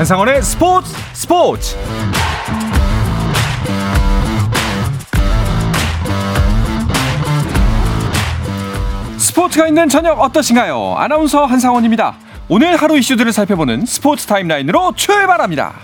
한상원의 스포츠 스포츠 스포츠가 있는 저녁 어떠신가요? 아나운서 한상원입니다. 오늘 하루 이슈들을 살펴보는 스포츠 타임라인으로 출발합니다.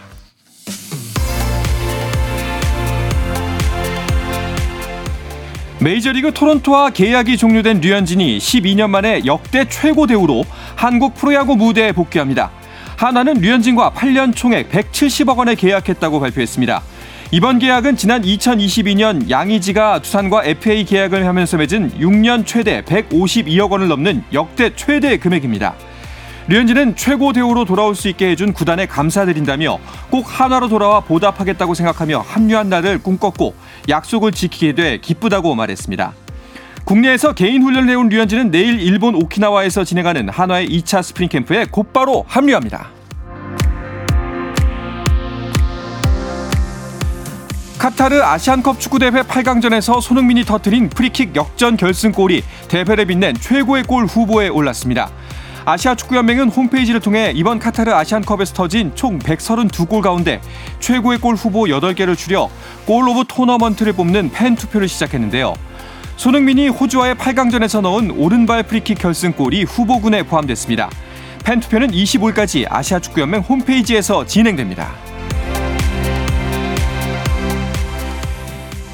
메이저리그 토론토와 계약이 종료된 류현진이 12년 만에 역대 최고 대우로 한국 프로야구 무대에 복귀합니다. 하나는 류현진과 8년 총액 170억 원에 계약했다고 발표했습니다. 이번 계약은 지난 2022년 양의지가 두산과 FA 계약을 하면서 맺은 6년 최대 152억 원을 넘는 역대 최대 금액입니다. 류현진은 최고 대우로 돌아올 수 있게 해준 구단에 감사드린다며 꼭 한화로 돌아와 보답하겠다고 생각하며 합류한 날을 꿈꿨고 약속을 지키게 돼 기쁘다고 말했습니다. 국내에서 개인 훈련을 해온 류현진은 내일 일본 오키나와에서 진행하는 한화의 2차 스프링 캠프에 곧바로 합류합니다. 카타르 아시안컵 축구대회 8강전에서 손흥민이 터뜨린 프리킥 역전 결승골이 대회를 빛낸 최고의 골 후보에 올랐습니다. 아시아 축구연맹은 홈페이지를 통해 이번 카타르 아시안컵에서 터진 총 132골 가운데 최고의 골 후보 8개를 추려 goal of tournament를 뽑는 팬 투표를 시작했는데요. 손흥민이 호주와의 8강전에서 넣은 오른발 프리킥 결승골이 후보군에 포함됐습니다. 팬 투표는 25일까지 아시아 축구연맹 홈페이지에서 진행됩니다.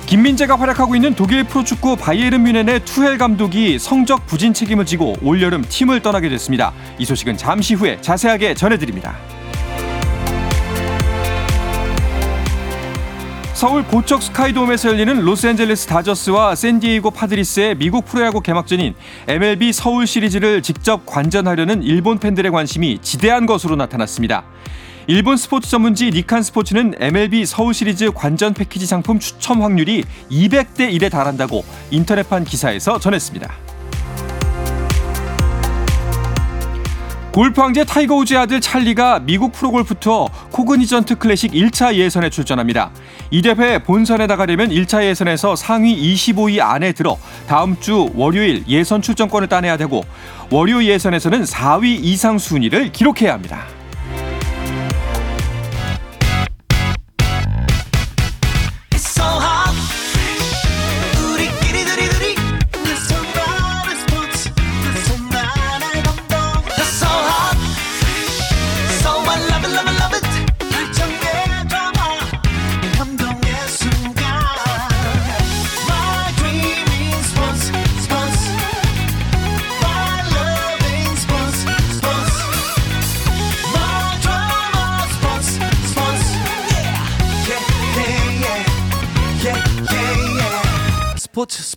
김민재가 활약하고 있는 독일 프로축구 바이에른 뮌헨의 투헬 감독이 성적 부진 책임을 지고 올여름 팀을 떠나게 됐습니다. 이 소식은 잠시 후에 자세하게 전해드립니다. 서울 고척 스카이돔에서 열리는 로스앤젤레스 다저스와 샌디에이고 파드리스의 미국 프로야구 개막전인 MLB 서울 시리즈를 직접 관전하려는 일본 팬들의 관심이 지대한 것으로 나타났습니다. 일본 스포츠 전문지 니칸 스포츠는 MLB 서울 시리즈 관전 패키지 상품 추첨 확률이 200대 1에 달한다고 인터넷판 기사에서 전했습니다. 골프 황제 타이거 우즈의 아들 찰리가 미국 프로골프 투어 코그니전트 클래식 1차 예선에 출전합니다. 이 대회 본선에 나가려면 1차 예선에서 상위 25위 안에 들어 다음 주 월요일 예선 출전권을 따내야 되고 월요 예선에서는 4위 이상 순위를 기록해야 합니다.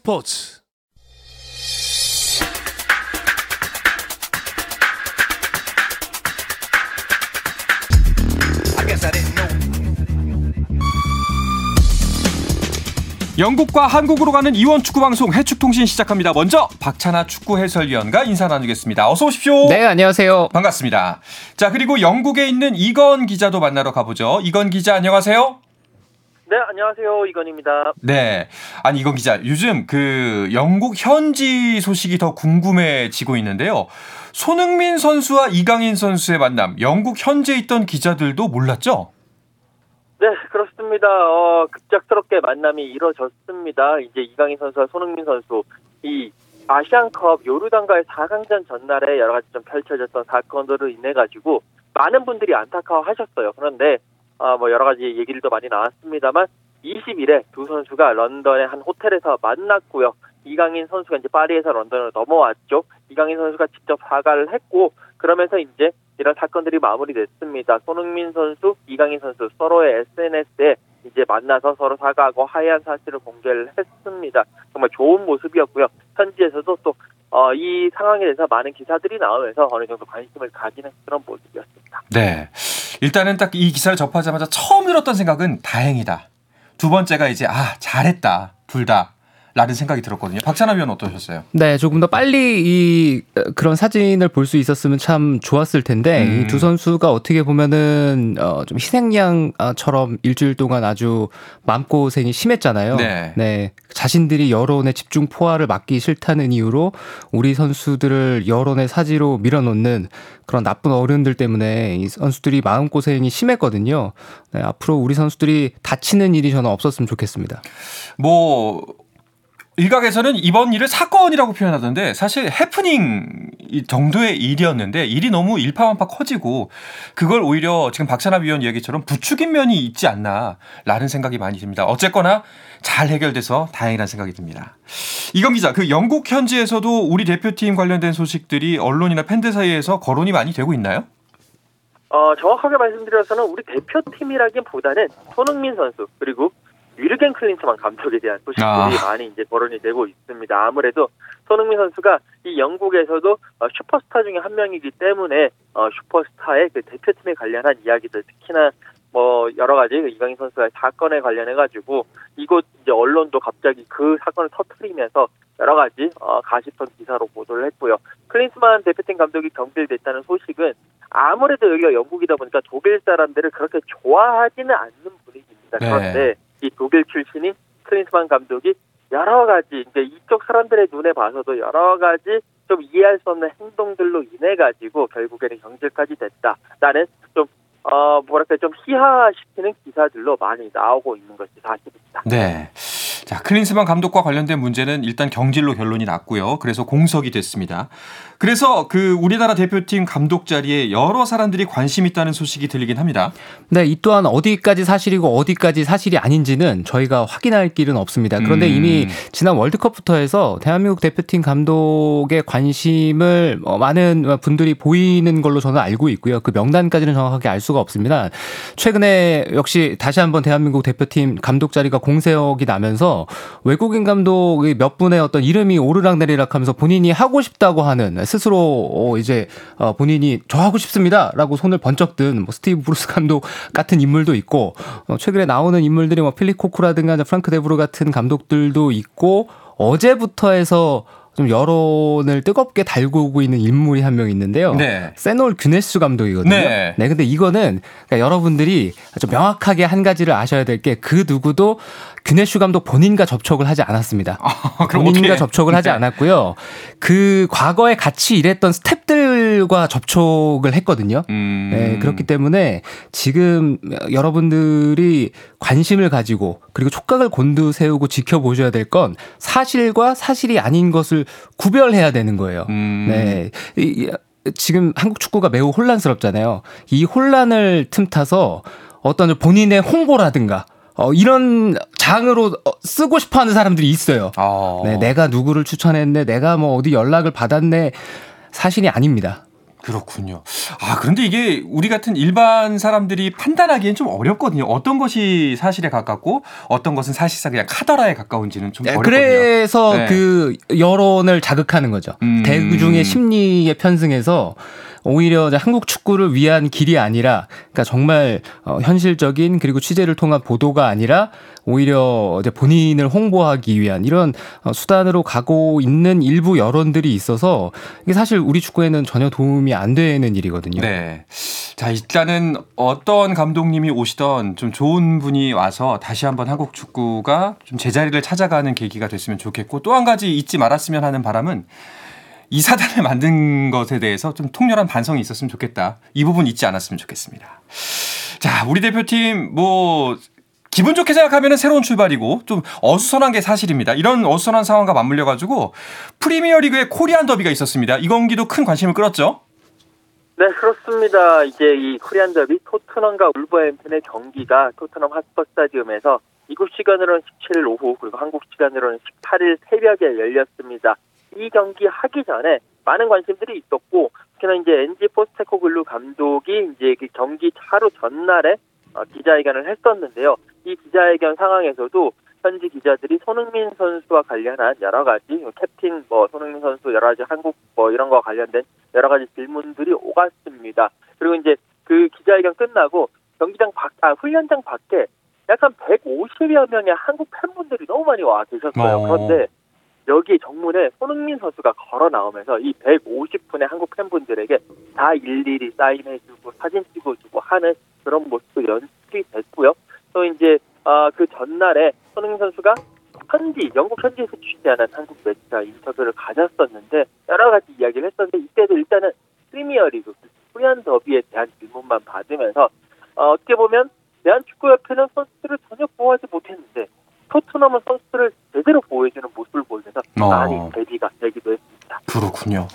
스포츠 영국과 한국으로 가는 이원 축구 방송 해축통신 시작합니다. 먼저 박찬아 축구 해설위원과 인사 나누겠습니다. 어서 오십시오. 네, 안녕하세요. 반갑습니다. 자, 그리고 영국에 있는 이건 기자도 만나러 가보죠. 이건 기자 안녕하세요. 네, 안녕하세요. 이건입니다. 네. 아니, 이건 기자. 요즘 그 영국 현지 소식이 더 궁금해지고 있는데요. 손흥민 선수와 이강인 선수의 만남, 영국 현지에 있던 기자들도 몰랐죠? 네, 그렇습니다. 어, 급작스럽게 만남이 이뤄졌습니다. 이제 이강인 선수와 손흥민 선수, 이 아시안컵 요르단과의 4강전 전날에 여러 가지 좀 펼쳐졌던 사건들을 인해 가지고 많은 분들이 안타까워 하셨어요. 그런데 어, 뭐 여러 가지 얘기들도 많이 나왔습니다만 20일에 두 선수가 런던의 한 호텔에서 만났고요. 이강인 선수가 이제 파리에서 런던으로 넘어왔죠. 이강인 선수가 직접 사과를 했고 그러면서 이제 이런 사건들이 마무리됐습니다. 손흥민 선수, 이강인 선수 서로의 SNS에 이제 만나서 서로 사과하고 하얀 사실을 공개를 했습니다. 정말 좋은 모습이었고요. 현지에서도 또 어, 이 상황에 대해서 많은 기사들이 나오면서 어느 정도 관심을 가지는 그런 모습이었습니다. 네. 일단은 딱 이 기사를 접하자마자 처음 들었던 생각은 다행이다. 두 번째가 이제 아 잘했다 둘 다. 라는 생각이 들었거든요. 박찬하 위원 어떠셨어요? 네, 조금 더 빨리 이 그런 사진을 볼 수 있었으면 참 좋았을 텐데 음. 이두 선수가 어떻게 보면은 어, 좀 희생양처럼 일주일 동안 아주 마음고생이 심했잖아요. 네. 자신들이 여론의 집중 포화를 막기 싫다는 이유로 우리 선수들을 여론의 사지로 밀어놓는 그런 나쁜 어른들 때문에 이 선수들이 마음고생이 심했거든요. 네, 앞으로 우리 선수들이 다치는 일이 저는 없었으면 좋겠습니다. 뭐 일각에서는 이번 일을 사건이라고 표현하던데 사실 해프닝 정도의 일이었는데 일이 너무 일파만파 커지고 그걸 오히려 지금 박찬하 위원 이야기처럼 부추긴 면이 있지 않나라는 생각이 많이 듭니다. 어쨌거나 잘 해결돼서 다행이라는 생각이 듭니다. 이건 기자, 그 영국 현지에서도 우리 대표팀 관련된 소식들이 언론이나 팬들 사이에서 거론이 많이 되고 있나요? 어, 정확하게 말씀드려서는 우리 대표팀이라기보다는 손흥민 선수 그리고 위르겐 클린스만 감독에 대한 소식들이 아. 많이 이제 거론이 되고 있습니다. 아무래도 손흥민 선수가 이 영국에서도 어, 슈퍼스타 중에 한 명이기 때문에 어, 슈퍼스타의 그 대표팀에 관련한 이야기들 특히나 뭐 여러 가지 그 이강인 선수의 사건에 관련해 가지고 이곳 이제 언론도 갑자기 그 사건을 터트리면서 여러 가지 어, 가십성 기사로 보도를 했고요. 클린스만 대표팀 감독이 경질됐다는 소식은 아무래도 여기가 영국이다 보니까 독일 사람들을 그렇게 좋아하지는 않는 분위기입니다. 네. 그런데 이 독일 출신인 클린스만 감독이 여러 가지 이제 이쪽 사람들의 눈에 봐서도 여러 가지 좀 이해할 수 없는 행동들로 인해 가지고 결국에는 경질까지 됐다. 나는 좀 어, 뭐랄까, 좀 희화시키는 기사들로 많이 나오고 있는 것이 사실입니다. 네. 자, 클린스만 감독과 관련된 문제는 일단 경질로 결론이 났고요. 그래서 공석이 됐습니다. 그래서 그 우리나라 대표팀 감독 자리에 여러 사람들이 관심 있다는 소식이 들리긴 합니다. 네, 이 또한 어디까지 사실이고 어디까지 사실이 아닌지는 저희가 확인할 길은 없습니다. 그런데 음. 이미 지난 월드컵부터 해서 대한민국 대표팀 감독의 관심을 어, 많은 분들이 보이는 걸로 저는 알고 있고요. 그 명단까지는 정확하게 알 수가 없습니다. 최근에 역시 다시 한번 대한민국 대표팀 감독 자리가 공석이 나면서 외국인 감독이 몇 분의 어떤 이름이 오르락 내리락 하면서 본인이 하고 싶다고 하는 스스로 어, 이제 어, 본인이 저 하고 싶습니다라고 손을 번쩍 든 뭐 스티브 브루스 감독 같은 인물도 있고 어, 최근에 나오는 인물들이 뭐 필립 코쿠라든가 프랑크 데부르 같은 감독들도 있고 어제부터 해서 좀 여론을 뜨겁게 달구고 있는 인물이 한 명 있는데요. 네. 세뇰 귀네슈 감독이거든요. 네. 네. 근데 이거는 그러니까 여러분들이 좀 명확하게 한 가지를 아셔야 될 게 그 누구도 규네슈 감독 본인과 접촉을 하지 않았습니다. 아, 본인과 접촉을 하지 네. 않았고요. 그 과거에 같이 일했던 스탭들과 접촉을 했거든요. 음. 네, 그렇기 때문에 지금 여러분들이 관심을 가지고 그리고 촉각을 곤두세우고 지켜보셔야 될 건 사실과 사실이 아닌 것을 구별해야 되는 거예요. 음. 네. 이- 이- 지금 한국 축구가 매우 혼란스럽잖아요. 이 혼란을 틈타서 어떤 본인의 홍보라든가 어, 이런 장으로 어, 쓰고 싶어 하는 사람들이 있어요. 아. 네, 내가 누구를 추천했네, 내가 뭐 어디 연락을 받았네, 사실이 아닙니다. 그렇군요. 아, 그런데 이게 우리 같은 일반 사람들이 판단하기엔 좀 어렵거든요. 어떤 것이 사실에 가깝고 어떤 것은 사실상 그냥 카더라에 가까운지는 좀 어렵거든요. 그래서 네. 그 여론을 자극하는 거죠. 음. 대중의 심리에 편승해서 오히려 한국 축구를 위한 길이 아니라, 그러니까 정말 어, 현실적인 그리고 취재를 통한 보도가 아니라 오히려 이제 본인을 홍보하기 위한 이런 어, 수단으로 가고 있는 일부 여론들이 있어서 이게 사실 우리 축구에는 전혀 도움이 안 되는 일이거든요. 네. 자, 일단은 어떤 감독님이 오시던 좀 좋은 분이 와서 다시 한번 한국 축구가 좀 제자리를 찾아가는 계기가 됐으면 좋겠고 또 한 가지 잊지 말았으면 하는 바람은 이 사단을 만든 것에 대해서 좀 통렬한 반성이 있었으면 좋겠다. 이 부분 잊지 않았으면 좋겠습니다. 자, 우리 대표팀 뭐 기분 좋게 생각하면 새로운 출발이고 좀 어수선한 게 사실입니다. 이런 어수선한 상황과 맞물려 가지고 프리미어리그의 코리안 더비가 있었습니다. 이 경기도 큰 관심을 끌었죠. 네, 그렇습니다. 이제 이 코리안 더비 토트넘과 울버햄튼의 경기가 토트넘 핫스퍼 스타디움에서 미국 시간으로는 17일 오후 그리고 한국 시간으로는 18일 새벽에 열렸습니다. 이 경기 하기 전에 많은 관심들이 있었고 특히나 이제 엔지 포스테코글루 감독이 이제 그 경기 하루 전날에 어, 기자회견을 했었는데요. 이 기자회견 상황에서도 현지 기자들이 손흥민 선수와 관련한 여러 가지 캡틴 뭐 손흥민 선수 여러 가지 한국 뭐 이런 거와 관련된 여러 가지 질문들이 오갔습니다. 그리고 이제 그 기자회견 끝나고 경기장 밖, 아, 훈련장 밖에 약간 150여 명의 한국 팬분들이 너무 많이 와 계셨어요. 어. 그런데 여기 정문에 손흥민 선수가 걸어 나오면서 이 150분의 한국 팬분들에게 다 일일이 사인해주고 사진 찍어주고 하는 그런 모습도 연출이 됐고요. 또 이제 아, 그 전날에 손흥민 선수가 현지 영국 현지에서 취재하는 한국 매체와 인터뷰를 가졌었는데 여러 가지 이야기를 했었는데 이때도 일단은 프리미어리그 후연 더비에 대한 질문만 받으면서 어, 어떻게 보면 대한축구협회는 선수들을 전혀 보호하지 못했는데 토트넘은 선수들을 제대로 보호해주는 어. 많이 대비가 되기도 했습니다. 그렇군요.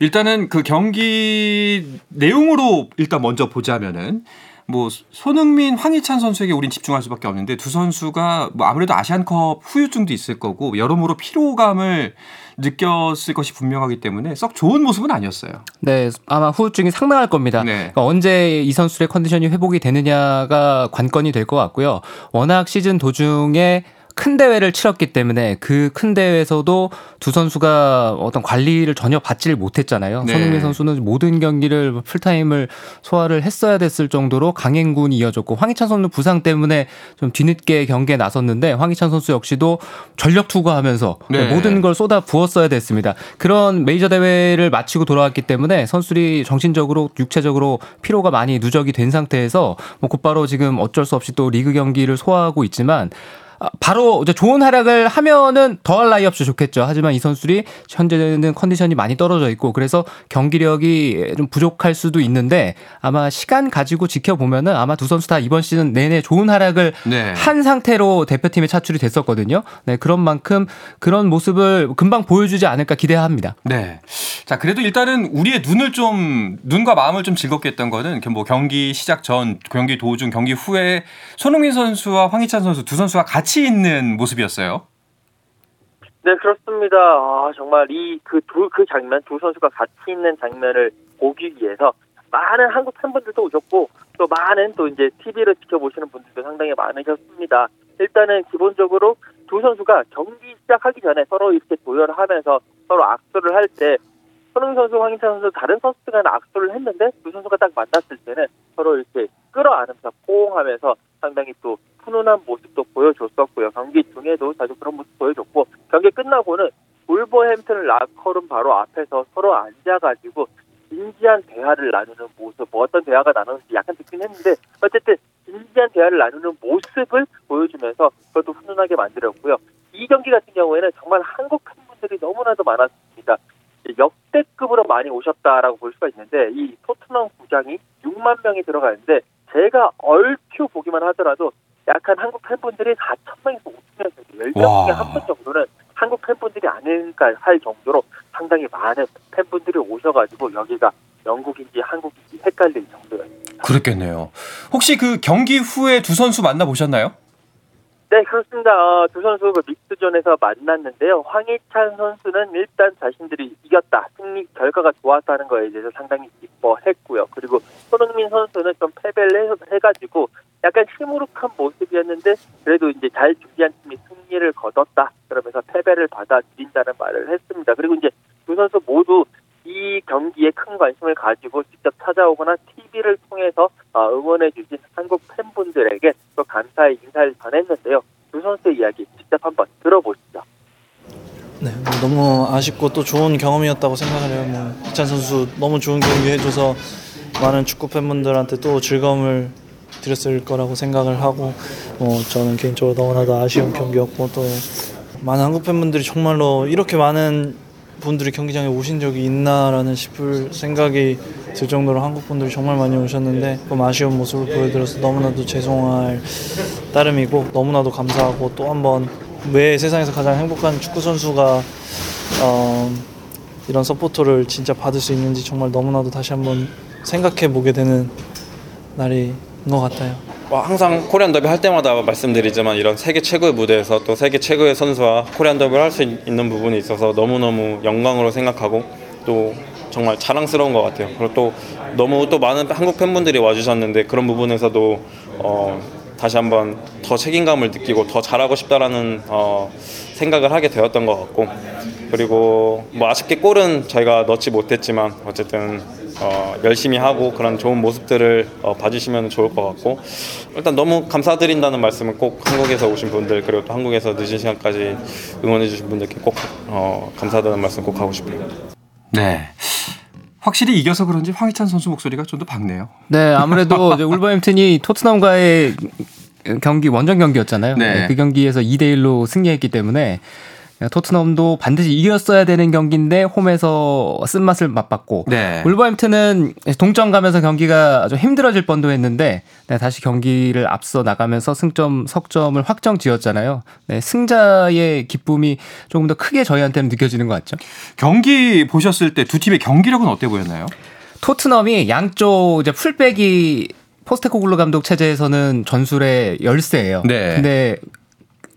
일단은 그 경기 내용으로 일단 먼저 보자면은 뭐 손흥민, 황희찬 선수에게 우린 집중할 수밖에 없는데 두 선수가 뭐 아무래도 아시안컵 후유증도 있을 거고 여러모로 피로감을 느꼈을 것이 분명하기 때문에 썩 좋은 모습은 아니었어요. 네, 아마 후유증이 상당할 겁니다. 네. 그러니까 언제 이 선수의 컨디션이 회복이 되느냐가 관건이 될 것 같고요. 워낙 시즌 도중에 큰 대회를 치렀기 때문에 그 큰 대회에서도 두 선수가 어떤 관리를 전혀 받지를 못했잖아요. 네. 손흥민 선수는 모든 경기를 풀타임을 소화를 했어야 됐을 정도로 강행군이 이어졌고 황희찬 선수 부상 때문에 좀 뒤늦게 경기에 나섰는데 황희찬 선수 역시도 전력 투구하면서 네. 모든 걸 쏟아 부었어야 됐습니다. 그런 메이저 대회를 마치고 돌아왔기 때문에 선수들이 정신적으로 육체적으로 피로가 많이 누적이 된 상태에서 뭐 곧바로 지금 어쩔 수 없이 또 리그 경기를 소화하고 있지만 아, 바로 이제 좋은 활약을 하면은 더할 나위 없이 좋겠죠. 하지만 이 선수들이 현재는 컨디션이 많이 떨어져 있고 그래서 경기력이 좀 부족할 수도 있는데 아마 시간 가지고 지켜보면은 아마 두 선수 다 이번 시즌 내내 좋은 활약을 네. 한 상태로 대표팀에 차출이 됐었거든요. 네, 그런 만큼 그런 모습을 금방 보여주지 않을까 기대합니다. 네. 자, 그래도 일단은 우리의 눈을 좀, 눈과 마음을 좀 즐겁게 했던 거는 뭐 경기 시작 전, 경기 도중, 경기 후에 손흥민 선수와 황희찬 선수 두 선수가 같이 있는 모습이었어요. 네, 그렇습니다. 아, 정말 이 그두그 장면 두 선수가 같이 있는 장면을 보기 위해서 많은 한국 팬분들도 오셨고 또 많은 또 이제 TV를 지켜보시는 분들도 상당히 많으셨습니다. 일단은 기본적으로 두 선수가 경기 시작하기 전에 서로 이렇게 도열하면서 서로 악수를 할 때 손흥민 선수, 황희찬 선수 다른 선수들과 악수를 했는데 두 선수가 딱 만났을 때는 서로 이렇게 끌어안으면서 포옹하면서 상당히 또 훈훈한 모습도 보여줬었고요. 경기 중에도 자주 그런 모습 보여줬고 경기 끝나고는 울버햄튼 라커룸 바로 앞에서 서로 앉아가지고 진지한 대화를 나누는 모습, 뭐 어떤 대화가 나누는지 약간 듣긴 했는데 어쨌든 진지한 대화를 나누는 모습을 보여주면서 그것도 훈훈하게 만들었고요. 이 경기 같은 경우에는 정말 한국 팬분들이 너무나도 많았습니다. 역대급으로 많이 오셨다라고 볼 수가 있는데 이 토트넘 구장이 6만 명이 들어가는데 제가 얼추 보기만 하더라도 약한 한국 팬분들이 4천 명에서 5천 명 정도, 10명 중에 와. 한분 정도는 한국 팬분들이 아닐까 할 정도로 상당히 많은 팬분들이 오셔가지고 여기가 영국인지 한국인지 헷갈릴 정도였습니다. 그랬겠네요. 혹시 그 경기 후에 두 선수 만나보셨나요? 네, 그렇습니다. 어, 두 선수 그 믹스존에서 만났는데요. 황희찬 선수는 일단 자신들이 이겼다, 승리 결과가 좋았다는 거에 대해서 상당히 기뻐했고요. 그리고 손흥민 선수는 좀 패배를 해- 해가지고 약간 시무룩한 모습이었는데 그래도 이제 잘 준비한 팀이 승리를 거뒀다. 그러면서 패배를 받아들인다는 말을 했습니다. 그리고 이제 두 선수 모두 이 경기에 큰 관심을 가지고 직접 찾아오거나 TV를 통해서 어, 응원해주신 한국 팬분들에게 또 감사의 인사를 전했는데요. 두 선수의 이야기 직접 한번 들어보시죠. 네, 뭐 너무 아쉽고 또 좋은 경험이었다고 생각을 해요. 뭐 희찬 선수 너무 좋은 경기 해줘서 많은 축구 팬분들한테 또 즐거움을 드렸을 거라고 생각을 하고 뭐 저는 개인적으로 너무나도 아쉬운 경기였고 또 많은 한국 팬분들이 정말로 이렇게 많은 분들이 경기장에 오신 적이 있나라는 싶을 생각이 들 정도로 한국 분들이 정말 많이 오셨는데 좀 아쉬운 모습을 보여드려서 너무나도 죄송할 따름이고 너무나도 감사하고 또 한번 왜 세상에서 가장 행복한 축구 선수가 어, 이런 서포터를 진짜 받을 수 있는지 정말 너무나도 다시 한번 생각해 보게 되는 날인 것 같아요. 뭐 항상 코리안 더비 할 때마다 말씀드리지만 이런 세계 최고의 무대에서 또 세계 최고의 선수와 코리안 더비를 할 수 있는 부분이 있어서 너무너무 영광으로 생각하고 또 정말 자랑스러운 것 같아요. 그리고 또 너무 또 많은 한국 팬분들이 와주셨는데 그런 부분에서도 어, 다시 한번 더 책임감을 느끼고 더 잘하고 싶다라는 어, 생각을 하게 되었던 것 같고 그리고 뭐 아쉽게 골은 저희가 넣지 못했지만 어쨌든 어, 열심히 하고 그런 좋은 모습들을 어, 봐주시면 좋을 것 같고 일단 너무 감사드린다는 말씀을 꼭 한국에서 오신 분들 그리고 또 한국에서 늦은 시간까지 응원해 주신 분들께 꼭 어, 감사하다는 말씀 꼭 하고 싶어요. 네. 확실히 이겨서 그런지 황희찬 선수 목소리가 좀 더 밝네요. 네, 아무래도 이제 울버햄튼이 토트넘과의 경기 원정 경기였잖아요. 네. 네, 그 경기에서 2대 1로 승리했기 때문에 토트넘도 반드시 이겼어야 되는 경기인데 홈에서 쓴맛을 맛봤고 네. 울버햄튼은 동점 가면서 경기가 좀 힘들어질 뻔도 했는데 네, 다시 경기를 앞서 나가면서 승점 석점을 확정 지었잖아요. 네, 승자의 기쁨이 조금 더 크게 저희한테는 느껴지는 것 같죠. 경기 보셨을 때 두 팀의 경기력은 어때 보였나요? 토트넘이 양쪽 이제 풀백이 포스테코글루 감독 체제에서는 전술의 열세예요. 네. 근데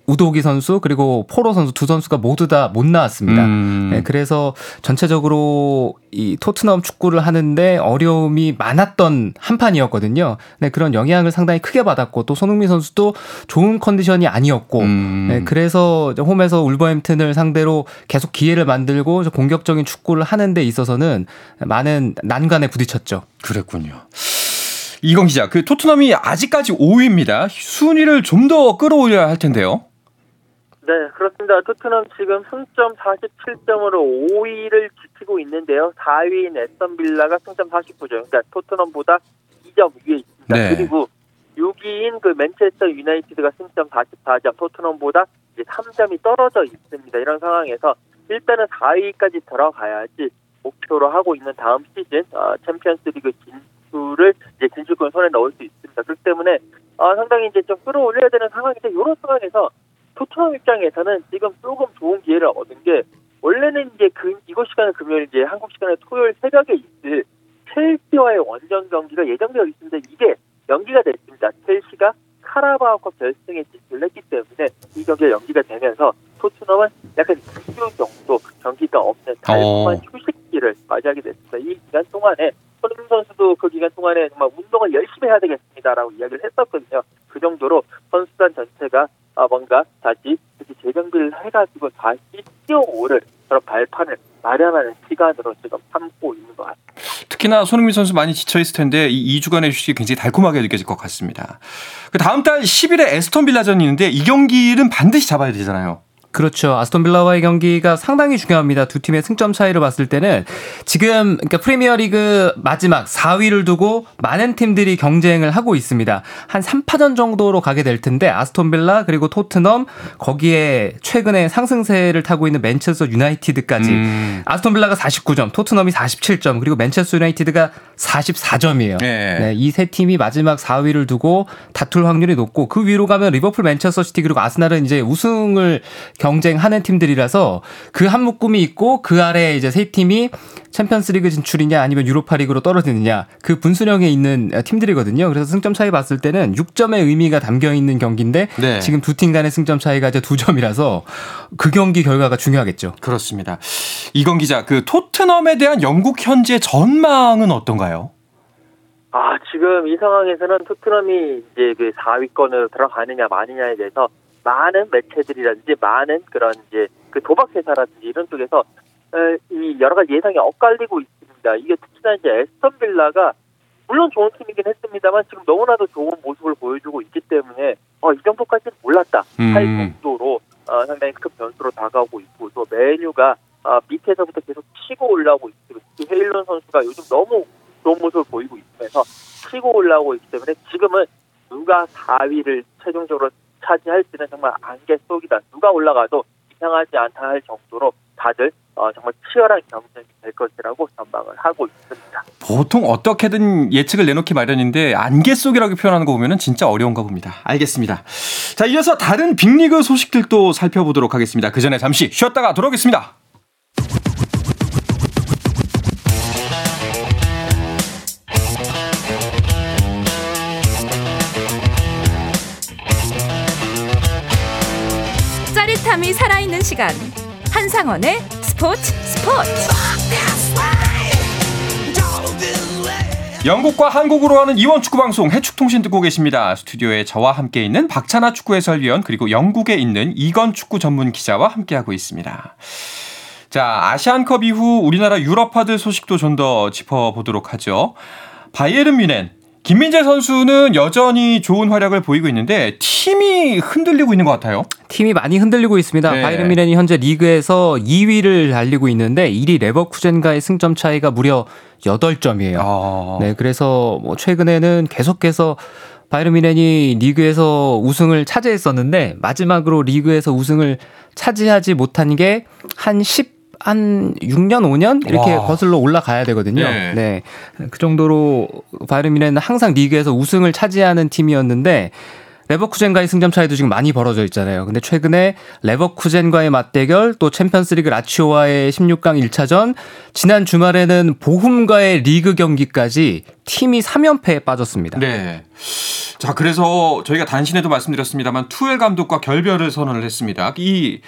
우도기 선수 그리고 포로 선수 두 선수가 모두 다 못 나왔습니다. 음. 네, 그래서 전체적으로 이 토트넘 축구를 하는데 어려움이 많았던 한 판이었거든요. 네, 그런 영향을 상당히 크게 받았고 또 손흥민 선수도 좋은 컨디션이 아니었고 음. 네, 그래서 홈에서 울버햄튼을 상대로 계속 기회를 만들고 좀 공격적인 축구를 하는 데 있어서는 많은 난관에 부딪혔죠. 그랬군요. 이건 기자, 그 토트넘이 아직까지 5위입니다. 순위를 좀 더 끌어올려야 할 텐데요. 네, 그렇습니다. 토트넘 지금 승점 47점으로 5위를 지키고 있는데요. 4위인 에스턴 빌라가 승점 49점. 그러니까 토트넘보다 2점 위에 있습니다. 네. 그리고 6위인 그 맨체스터 유나이티드가 승점 44점, 토트넘보다 이제 3점이 떨어져 있습니다. 이런 상황에서 일단은 4위까지 들어가야지 목표로 하고 있는 다음 시즌 어, 챔피언스리그 진출을 이제 진출권 손에 넣을 수 있습니다. 그렇기 때문에 어, 상당히 이제 좀 끌어올려야 되는 상황인데 이런 상황에서 토트넘 입장에서는 지금 조금 좋은 기회를 얻은 게 원래는 이제 그 이곳 시간은 금요일 이제 한국 시간의 토요일 새벽에 있을 첼시와의 원정 경기가 예정되어 있습니다. 이게 연기가 됐습니다. 첼시가 카라바오컵 결승에 진출했기 때문에 이 경기가 연기가 되면서 토트넘은 약간 2주 정도 경기가 없는 달콤한 어. 휴식기를 맞이하게 됐습니다. 이 기간 동안에 손흥민 선수도 그 기간 동안에 정말 운동을 열심히 해야 되겠습니다라고 이야기를 했었거든요. 그 정도로 선수단 전체가 아, 뭔가 다시 다시 재정비를 해가지고 다시 뛰어오를 그런 발판을 마련하는 시간으로 지금 삼고 있는 것 같습니다. 특히나 손흥민 선수 많이 지쳐 있을 텐데 이 2주간의 휴식이 굉장히 달콤하게 느껴질 것 같습니다. 그 다음 달 10일에 에스턴 빌라전이 있는데 이 경기는 반드시 잡아야 되잖아요. 그렇죠. 아스톤 빌라와의 경기가 상당히 중요합니다. 두 팀의 승점 차이를 봤을 때는 지금 그러니까 프리미어 리그 마지막 4위를 두고 많은 팀들이 경쟁을 하고 있습니다. 한 3파전 정도로 가게 될 텐데 아스톤 빌라 그리고 토트넘 거기에 최근에 상승세를 타고 있는 맨체스터 유나이티드까지 음. 아스톤 빌라가 49점, 토트넘이 47점, 그리고 맨체스터 유나이티드가 44점이에요. 네. 네, 이 세 팀이 마지막 4위를 두고 다툴 확률이 높고 그 위로 가면 리버풀, 맨체스터 시티 그리고 아스날은 이제 우승을 경쟁하는 팀들이라서 그 한 묶음이 있고 그 아래 이제 세 팀이 챔피언스리그 진출이냐 아니면 유로파리그로 떨어지느냐 그 분수령에 있는 팀들이거든요. 그래서 승점 차이 봤을 때는 6점의 의미가 담겨 있는 경기인데 네. 지금 두 팀 간의 승점 차이가 이제 두 점이라서 그 경기 결과가 중요하겠죠. 그렇습니다. 이건 기자, 그 토트넘에 대한 영국 현재 전망은 어떤가요? 아, 지금 이 상황에서는 토트넘이 이제 그 4위권으로 들어가느냐 마느냐에 대해서 많은 매체들이라든지 많은 그런 이제 그 도박 회사라든지 이런 쪽에서 어, 이 여러 가지 예상이 엇갈리고 있습니다. 이게 특히나 이제 에스턴 빌라가 물론 좋은 팀이긴 했습니다만 지금 너무나도 좋은 모습을 보여주고 있기 때문에 어, 이 정도까지는 몰랐다 할 음. 정도로 어, 상당히 큰 변수로 다가오고 있고 또 메뉴가 어, 밑에서부터 계속 치고 올라오고 있고 특히 헤일런 선수가 요즘 너무 좋은 모습을 보이고 있으면서 치고 올라오고 있기 때문에 지금은 누가 4위를 최종적으로 차지할지는 정말 안개 속이다. 누가 올라가도 이상하지 않다 할 정도로 다들 어, 정말 치열한 경쟁이 될 것이라고 전망을 하고 있습니다. 보통 어떻게든 예측을 내놓기 마련인데 안개 속이라고 표현하는 거 보면은 진짜 어려운가 봅니다. 알겠습니다. 자, 이어서 다른 빅리그 소식들도 살펴보도록 하겠습니다. 그 전에 잠시 쉬었다가 돌아오겠습니다. 짜릿함이 살아있는 시간 한상원의 스포츠 스포츠 영국과 한국으로 하는 이원 축구 방송 해축통신 듣고 계십니다. 스튜디오에 저와 함께 있는 박찬아 축구 해설위원 그리고 영국에 있는 이건 축구 전문 기자와 함께하고 있습니다. 자, 아시안컵 이후 우리나라 유럽파들 소식도 좀 더 짚어보도록 하죠. 바이에른 뮌헨. 김민재 선수는 여전히 좋은 활약을 보이고 있는데 팀이 흔들리고 있는 것 같아요. 팀이 많이 흔들리고 있습니다. 네. 바이에른 미렌이 현재 리그에서 2위를 달리고 있는데 1위 레버쿠젠과의 승점 차이가 무려 8점이에요. 아, 네, 그래서 뭐 최근에는 계속해서 바이에른 미넨이 리그에서 우승을 차지했었는데 마지막으로 리그에서 우승을 차지하지 못한 게 한 10, 한 6년, 5년 이렇게 와. 거슬러 올라가야 되거든요. 네. 네. 그 정도로 바이에른 미넨은 항상 리그에서 우승을 차지하는 팀이었는데 레버쿠젠과의 승점 차이도 지금 많이 벌어져 있잖아요. 근데 최근에 레버쿠젠과의 맞대결 또 챔피언스리그 라치오와의 16강 1차전 지난 주말에는 보훔과의 리그 경기까지 팀이 3연패에 빠졌습니다. 네. 자, 그래서 저희가 단신에도 말씀드렸습니다만 투엘 감독과 결별을 선언을 했습니다. 이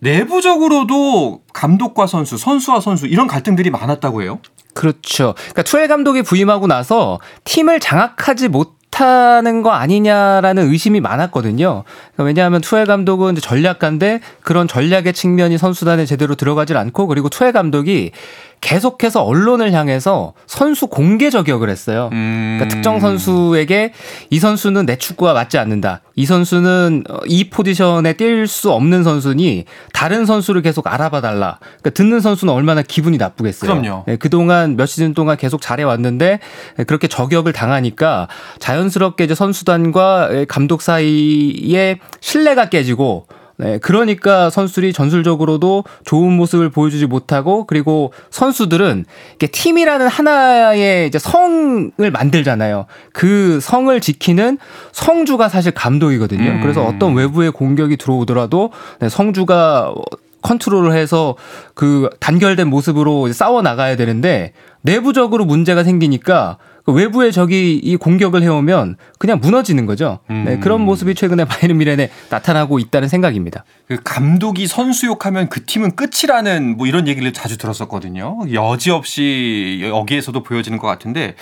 내부적으로도 감독과 선수, 선수와 선수 이런 갈등들이 많았다고 해요. 그렇죠. 그러니까 투엘 감독이 부임하고 나서 팀을 장악하지 못 하는 거 아니냐라는 의심이 많았거든요. 그러니까 왜냐하면 투엘 감독은 전략가인데 그런 전략의 측면이 선수단에 제대로 들어가질 않고 그리고 투엘 감독이 계속해서 언론을 향해서 선수 공개 저격을 했어요. 음. 그러니까 특정 선수에게 이 선수는 내 축구와 맞지 않는다. 이 선수는 어, 이 포지션에 뛸 수 없는 선수니 다른 선수를 계속 알아봐 달라. 그러니까 듣는 선수는 얼마나 기분이 나쁘겠어요. 그럼요. 네, 그동안 몇 시즌 동안 계속 잘해왔는데 네, 그렇게 저격을 당하니까 자연스럽게 이제 선수단과 감독 사이에 신뢰가 깨지고 네, 그러니까 선수들이 전술적으로도 좋은 모습을 보여주지 못하고 그리고 선수들은 이게 팀이라는 하나의 이제 성을 만들잖아요. 그 성을 지키는 성주가 사실 감독이거든요. 음. 그래서 어떤 외부의 공격이 들어오더라도 네, 성주가 컨트롤을 해서 그 단결된 모습으로 싸워 나가야 되는데 내부적으로 문제가 생기니까 그 외부의 적이 이 공격을 해오면 그냥 무너지는 거죠. 네, 음. 그런 모습이 최근에 바이른 미렌에 나타나고 있다는 생각입니다. 그 감독이 선수 욕하면 그 팀은 끝이라는 뭐 이런 얘기를 자주 들었었거든요. 여지없이 여기에서도 보여지는 것 같은데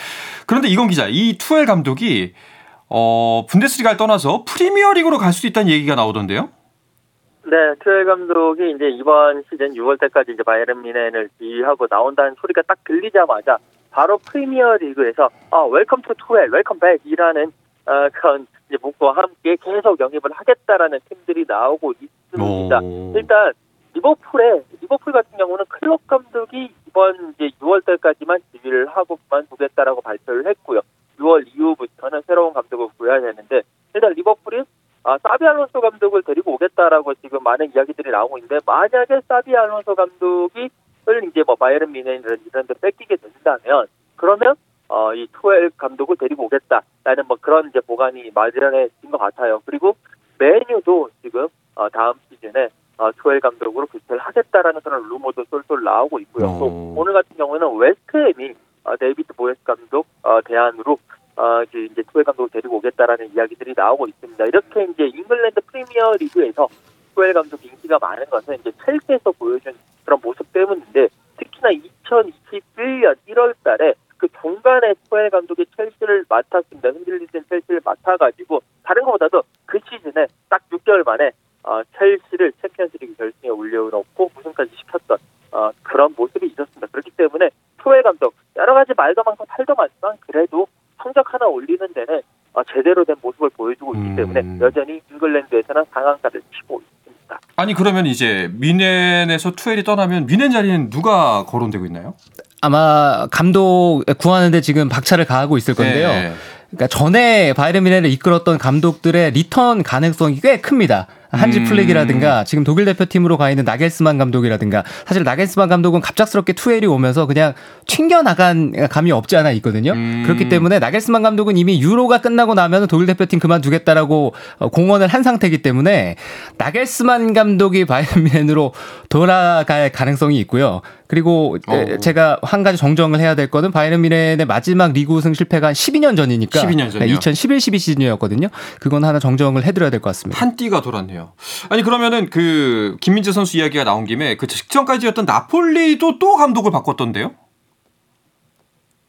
그런데 이건 기자, 이 투헬 감독이 어 분데스리가를 떠나서 프리미어리그로 갈 수도 있다는 얘기가 나오던데요. 네, 투헬 감독이 이제 이번 시즌 6월 때까지 이제 바이에른 뮌헨을 지휘하고 나온다는 소리가 딱 들리자마자 바로 프리미어 리그에서 어, welcome to 투헬, welcome back이라는 어, 그런 이제 문구와 함께 계속 영입을 하겠다라는 팀들이 나오고 있습니다. 오. 일단 리버풀에 리버풀 같은 경우는 클롭 감독이 이번 이제 6월 달까지만 지휘를 하고 그만두겠다라고 발표를 했고요. 6월 이후부터는 새로운 감독을 구해야 되는데 일단 리버풀이 아, 사비 알론소 감독을 데리고 오겠다라고 지금 많은 이야기들이 나오고 있는데 만약에 사비 알론소 감독이 을 이제 뭐 바이에른 뮌헨 이런 이런 데 뺏기게 된다면 그러면 어, 이 투헬 감독을 데리고 오겠다라는 뭐 그런 이제 복안이 마련해진 것 같아요. 그리고 맨유도 지금 어, 다음 시즌에 어, 투헬 감독으로 교체를 하겠다라는 그런 루머도 솔솔 나오고 있고요. 오. 또 오늘 같은 경우는 웨스트햄이 어, 데이비드 모예스 감독 어, 대안으로 어, 이제 이제 투헬 감독을 데리고 오겠다라는 이야기들이 나오고 있습니다. 이렇게 이제 잉글랜드 프리미어 리그에서 투헬 감독 인기가 많은 것은 이제 첼시에서 보여준 그런 모습 때문인데 특히나 2021년 1월 달에 그 중간에 투헬 감독이 첼시를 맡았습니다. 흔들리던 첼시를 맡아가지고 다른 것보다도 그 시즌에 딱 6개월 만에 어, 첼시를 챔피언스리그 결승에 올려놓고 우승까지 시켰던 어, 그런 모습이 있었습니다. 그렇기 때문에 투헬 감독 여러 가지 말도 많고 탈도 많지만 그래도 성적 하나 올리는 데는 어, 제대로 된 모습을 보여주고 있기 음. 때문에 여전히 잉글랜드에서는 상한가를 치고 있습니다. 아니 그러면 이제 뮌헨에서 투헬이 떠나면 뮌헨 자리는 누가 거론되고 있나요? 아마 감독 구하는데 지금 박차를 가하고 있을 건데요. 네. 그러니까 전에 바이에른 뮌헨을 이끌었던 감독들의 리턴 가능성이 꽤 큽니다. 한지 음. 플릭이라든가 지금 독일 대표팀으로 가 있는 나겔스만 감독이라든가 사실 나겔스만 감독은 갑작스럽게 투엘이 오면서 그냥 튕겨 나간 감이 없지 않아 있거든요. 음. 그렇기 때문에 나겔스만 감독은 이미 유로가 끝나고 나면 독일 대표팀 그만두겠다라고 어, 공언을 한 상태이기 때문에 나겔스만 감독이 바이에른 미넨으로 돌아갈 가능성이 있고요. 그리고 에, 어. 제가 한 가지 정정을 해야 될 거는 바이에른 미넨의 마지막 리그 우승 실패가 한 12년 전이니까 12년 전이요? 2011, 12 시즌이었거든요. 그건 하나 정정을 해 드려야 될 것 같습니다. 한 띠가 돌았네요. 아니 그러면은 그 김민재 선수 이야기가 나온 김에 그 직전까지였던 나폴리도 또 감독을 바꿨던데요?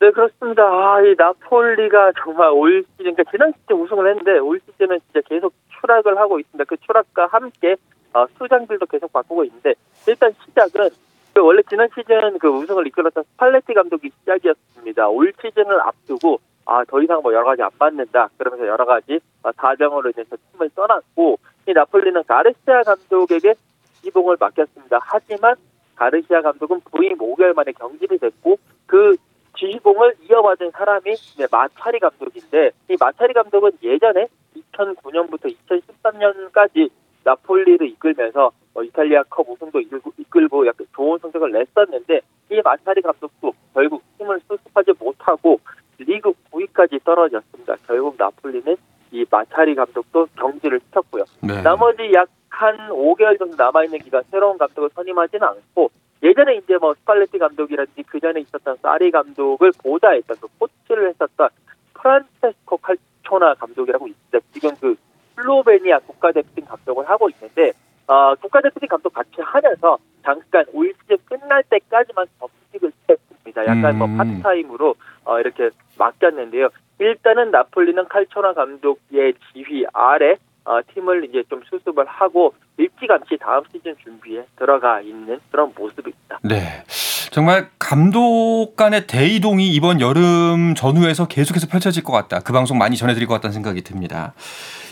네, 그렇습니다. 아, 이 나폴리가 정말 올 시즌, 그러니까 지난 시즌 우승을 했는데 올 시즌은 진짜 계속 추락을 하고 있습니다. 그 추락과 함께 어, 수장들도 계속 바꾸고 있는데 일단 시작은 그 원래 지난 시즌 그 우승을 이끌었던 스팔레티 감독이 시작이었습니다. 올 시즌을 앞두고 아 더 이상 뭐 여러 가지 안 받는다 그러면서 여러 가지 어, 사정으로 인해서 팀을 떠났고 이 나폴리는 가르시아 감독에게 지봉을 맡겼습니다. 하지만 가르시아 감독은 부임 5개월 만에 경질이 됐고 그 지휘봉을 이어받은 사람이 이제 마차리 감독인데 이 마차리 감독은 예전에 2009년부터 2013년까지 나폴리를 이끌면서 어, 이탈리아 컵 우승도 이끌고, 이끌고 약간 좋은 성적을 냈었는데 이 마차리 감독도 결국 팀을 수습하지 못하고 리그 9위까지 떨어졌습니다. 결국 나폴리는 이 마차리 감독도 경질을 시켰고요. 네. 나머지 약 한 5개월 정도 남아있는 기간 새로운 감독을 선임하지는 않고 예전에 이제 뭐 스팔레티 감독이라든지 그 전에 있었던 사리 감독을 보좌했던 그 코치를 했었던 프란체스코 칼초나 감독이라고 있습니다. 지금 그 슬로베니아 국가대표팀 감독을 하고 있는데 어, 국가대표팀 감독 같이 하면서 잠깐 올 시즌 끝날 때까지만 점직을 했습니다. 약간 뭐 음. 파트타임으로 어, 이렇게 맡겼는데요. 일단은 나폴리는 칼초나 감독의 지휘 아래 어, 팀을 이제 좀 수습을 하고 일찌감치 다음 시즌 준비에 들어가 있는 그런 모습입니다. 네. 정말 감독 간의 대이동이 이번 여름 전후에서 계속해서 펼쳐질 것 같다. 그 방송 많이 전해드릴 것 같다는 생각이 듭니다.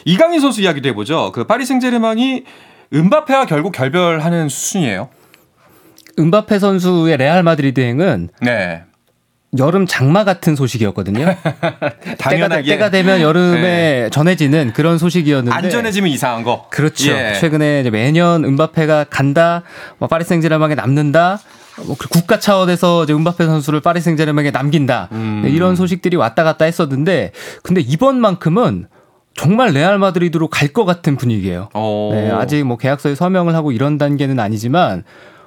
이강인 선수 이야기도 해보죠. 그 파리 생제르맹이 음바페와 결국 결별하는 수순이에요. 음바페 선수의 레알 마드리드 행은 네. 여름 장마 같은 소식이었거든요. 때가, 당연하게 때가 되면 여름에 전해지는 그런 소식이었는데 안 전해지면 이상한 거. 그렇죠. 예. 최근에 매년 음바페가 간다, 뭐 파리 생제르맹에 남는다. 뭐 국가 차원에서 이제 음바페 선수를 파리 생제르맹에 남긴다. 음. 네, 이런 소식들이 왔다 갔다 했었는데 근데 이번만큼은 정말 레알 마드리드로 갈 것 같은 분위기예요. 어. 네, 아직 뭐 계약서에 서명을 하고 이런 단계는 아니지만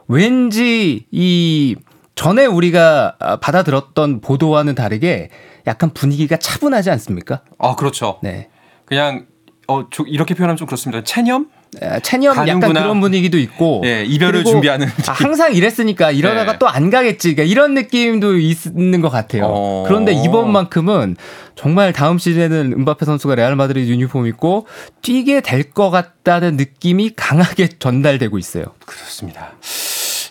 왠지 이 전에 우리가 아, 받아들었던 보도와는 다르게 약간 분위기가 차분하지 않습니까? 아 그렇죠. 네. 그냥 어 저- 이렇게 표현하면 좀 그렇습니다. 체념? 아, 체념 약간 가는구나. 그런 분위기도 있고 예, 이별을 준비하는 아, 항상 이랬으니까 이러다가 네. 또안 가겠지 그러니까 이런 느낌도 있는 것 같아요. 어. 그런데 이번만큼은 정말 다음 시즌에는 음바페 선수가 레알 마드리드 유니폼 입고 뛰게 될 것 같다는 느낌이 강하게 전달되고 있어요. 그렇습니다.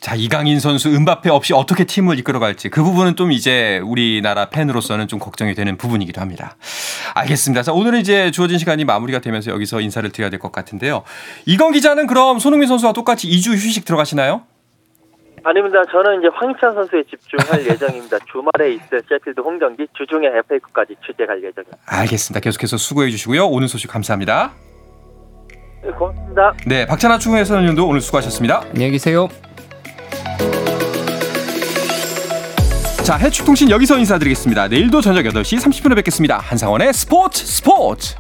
자 이강인 선수 음바페 없이 어떻게 팀을 이끌어갈지 그 부분은 좀 이제 우리나라 팬으로서는 좀 걱정이 되는 부분이기도 합니다. 알겠습니다. 자 오늘은 이제 주어진 시간이 마무리가 되면서 여기서 인사를 드려야 될 것 같은데요. 이건 기자는 그럼 손흥민 선수와 똑같이 2주 휴식 들어가시나요? 아닙니다. 저는 이제 황희찬 선수에 집중할 예정입니다. 주말에 있을 셰필드 홈 경기, 주중에 FA컵까지 취재할 예정입니다. 알겠습니다. 계속해서 수고해 주시고요. 오늘 소식 감사합니다. 네, 고맙습니다. 네, 박찬아 추후 해설위원도 오늘 수고하셨습니다. 안녕히 계세요. 자, 해축통신 여기서 인사드리겠습니다. 내일도 저녁 8시 30분에 뵙겠습니다. 한상원의 스포츠 스포츠!